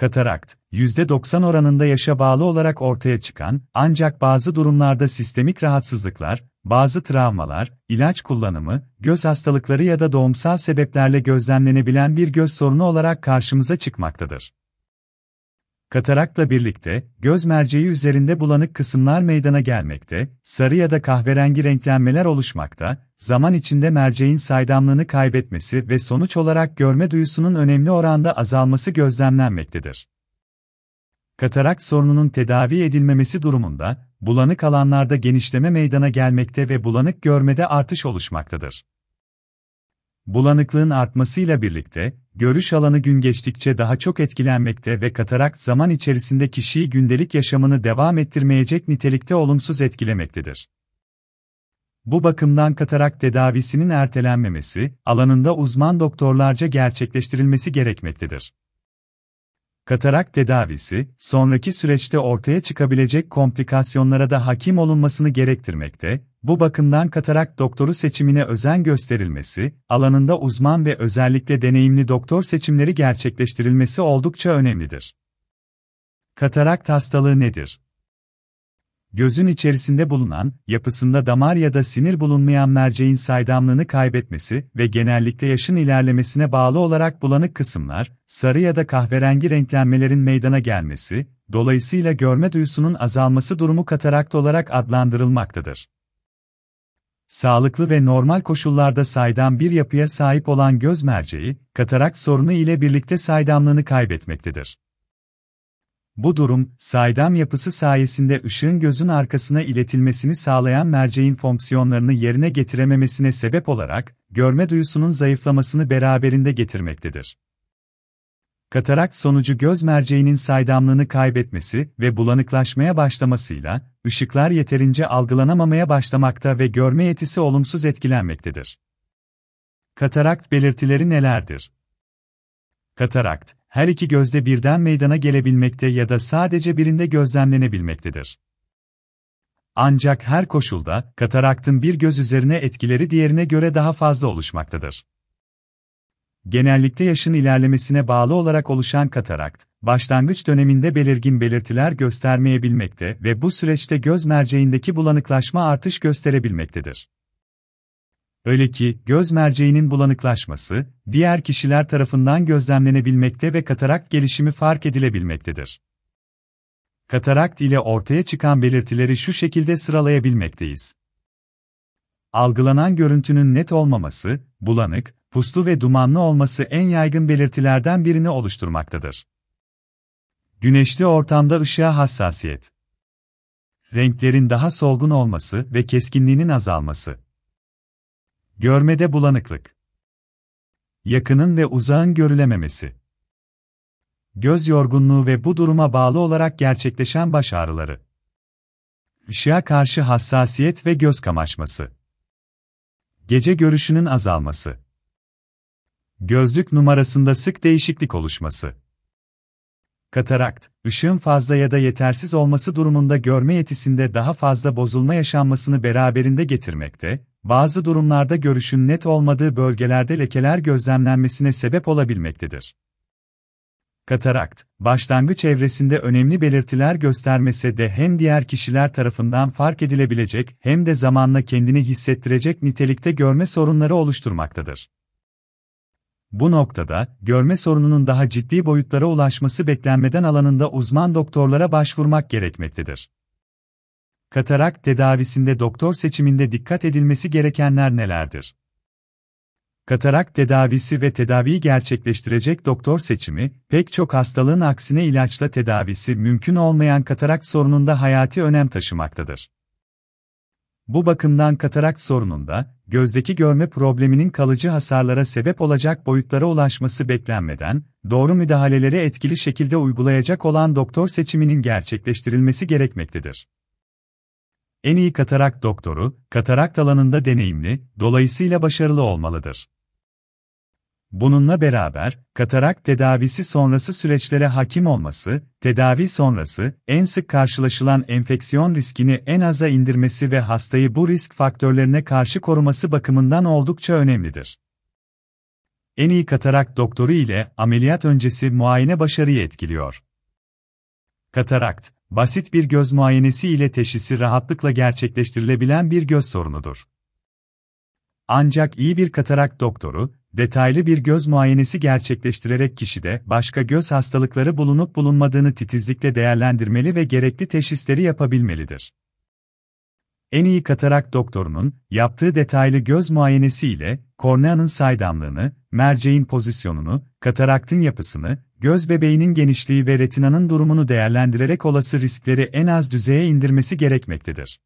katarakt, %90 oranında yaşa bağlı olarak ortaya çıkan, ancak bazı durumlarda sistemik rahatsızlıklar, bazı travmalar, ilaç kullanımı, göz hastalıkları ya da doğumsal sebeplerle gözlemlenebilen bir göz sorunu olarak karşımıza çıkmaktadır. Katarakla birlikte, göz merceği üzerinde bulanık kısımlar meydana gelmekte, sarı ya da kahverengi renklenmeler oluşmakta, zaman içinde merceğin saydamlığını kaybetmesi ve sonuç olarak görme duyusunun önemli oranda azalması gözlemlenmektedir. Katarak sorununun tedavi edilmemesi durumunda, bulanık alanlarda genişleme meydana gelmekte ve bulanık görmede artış oluşmaktadır. Bulanıklığın artmasıyla birlikte, görüş alanı gün geçtikçe daha çok etkilenmekte ve katarakt zaman içerisinde kişiyi gündelik yaşamını devam ettirmeyecek nitelikte olumsuz etkilemektedir. Bu bakımdan katarak tedavisinin ertelenmemesi, alanında uzman doktorlarca gerçekleştirilmesi gerekmektedir. Katarak tedavisi, sonraki süreçte ortaya çıkabilecek komplikasyonlara da hakim olunmasını gerektirmekte, bu bakımdan katarak doktoru seçimine özen gösterilmesi, alanında uzman ve özellikle deneyimli doktor seçimleri gerçekleştirilmesi oldukça önemlidir. Katarakt hastalığı nedir? Gözün içerisinde bulunan, yapısında damar ya da sinir bulunmayan merceğin saydamlığını kaybetmesi ve genellikle yaşın ilerlemesine bağlı olarak bulanık kısımlar, sarı ya da kahverengi renklenmelerin meydana gelmesi, dolayısıyla görme duyusunun azalması durumu katarakt olarak adlandırılmaktadır. Sağlıklı ve normal koşullarda saydam bir yapıya sahip olan göz merceği, katarakt sorunu ile birlikte saydamlığını kaybetmektedir. Bu durum, saydam yapısı sayesinde ışığın gözün arkasına iletilmesini sağlayan merceğin fonksiyonlarını yerine getirememesine sebep olarak, görme duyusunun zayıflamasını beraberinde getirmektedir. Katarak sonucu göz merceğinin saydamlığını kaybetmesi ve bulanıklaşmaya başlamasıyla, ışıklar yeterince algılanamamaya başlamakta ve görme yetisi olumsuz etkilenmektedir. Katarakt belirtileri nelerdir? Katarakt, her iki gözde birden meydana gelebilmekte ya da sadece birinde gözlemlenebilmektedir. Ancak her koşulda, kataraktın bir göz üzerine etkileri diğerine göre daha fazla oluşmaktadır. Genellikle yaşın ilerlemesine bağlı olarak oluşan katarakt, başlangıç döneminde belirgin belirtiler göstermeyebilmekte ve bu süreçte göz merceğindeki bulanıklaşma artış gösterebilmektedir. Öyle ki, göz merceğinin bulanıklaşması, diğer kişiler tarafından gözlemlenebilmekte ve katarakt gelişimi fark edilebilmektedir. Katarakt ile ortaya çıkan belirtileri şu şekilde sıralayabilmekteyiz. Algılanan görüntünün net olmaması, bulanık, puslu ve dumanlı olması en yaygın belirtilerden birini oluşturmaktadır. Güneşli ortamda ışığa hassasiyet. Renklerin daha solgun olması ve keskinliğinin azalması. Görmede bulanıklık. Yakının ve uzağın görülememesi. Göz yorgunluğu ve bu duruma bağlı olarak gerçekleşen baş ağrıları. Işığa karşı hassasiyet ve göz kamaşması. Gece görüşünün azalması. Gözlük numarasında sık değişiklik oluşması. Katarakt, ışığın fazla ya da yetersiz olması durumunda görme yetisinde daha fazla bozulma yaşanmasını beraberinde getirmekte, bazı durumlarda görüşün net olmadığı bölgelerde lekeler gözlemlenmesine sebep olabilmektedir. Katarakt, başlangıç evresinde önemli belirtiler göstermese de hem diğer kişiler tarafından fark edilebilecek hem de zamanla kendini hissettirecek nitelikte görme sorunları oluşturmaktadır. Bu noktada, görme sorununun daha ciddi boyutlara ulaşması beklenmeden alanında uzman doktorlara başvurmak gerekmektedir. Katarak tedavisinde doktor seçiminde dikkat edilmesi gerekenler nelerdir? Katarak tedavisi ve tedaviyi gerçekleştirecek doktor seçimi, pek çok hastalığın aksine ilaçla tedavisi mümkün olmayan katarak sorununda hayati önem taşımaktadır. Bu bakımdan katarak sorununda, gözdeki görme probleminin kalıcı hasarlara sebep olacak boyutlara ulaşması beklenmeden, doğru müdahaleleri etkili şekilde uygulayacak olan doktor seçiminin gerçekleştirilmesi gerekmektedir. En iyi katarak doktoru, katarakt alanında deneyimli, dolayısıyla başarılı olmalıdır. Bununla beraber, katarak tedavisi sonrası süreçlere hakim olması, tedavi sonrası, en sık karşılaşılan enfeksiyon riskini en aza indirmesi ve hastayı bu risk faktörlerine karşı koruması bakımından oldukça önemlidir. en iyi katarak doktoru ile ameliyat öncesi muayene başarıyı etkiliyor. Katarakt, basit bir göz muayenesi ile teşhisi rahatlıkla gerçekleştirilebilen bir göz sorunudur. Ancak iyi bir katarak doktoru, detaylı bir göz muayenesi gerçekleştirerek kişide başka göz hastalıkları bulunup bulunmadığını titizlikle değerlendirmeli ve gerekli teşhisleri yapabilmelidir. En iyi katarak doktorunun, yaptığı detaylı göz muayenesi ile, korneanın saydamlığını, merceğin pozisyonunu, kataraktın yapısını, göz bebeğinin genişliği ve retinanın durumunu değerlendirerek olası riskleri en az düzeye indirmesi gerekmektedir.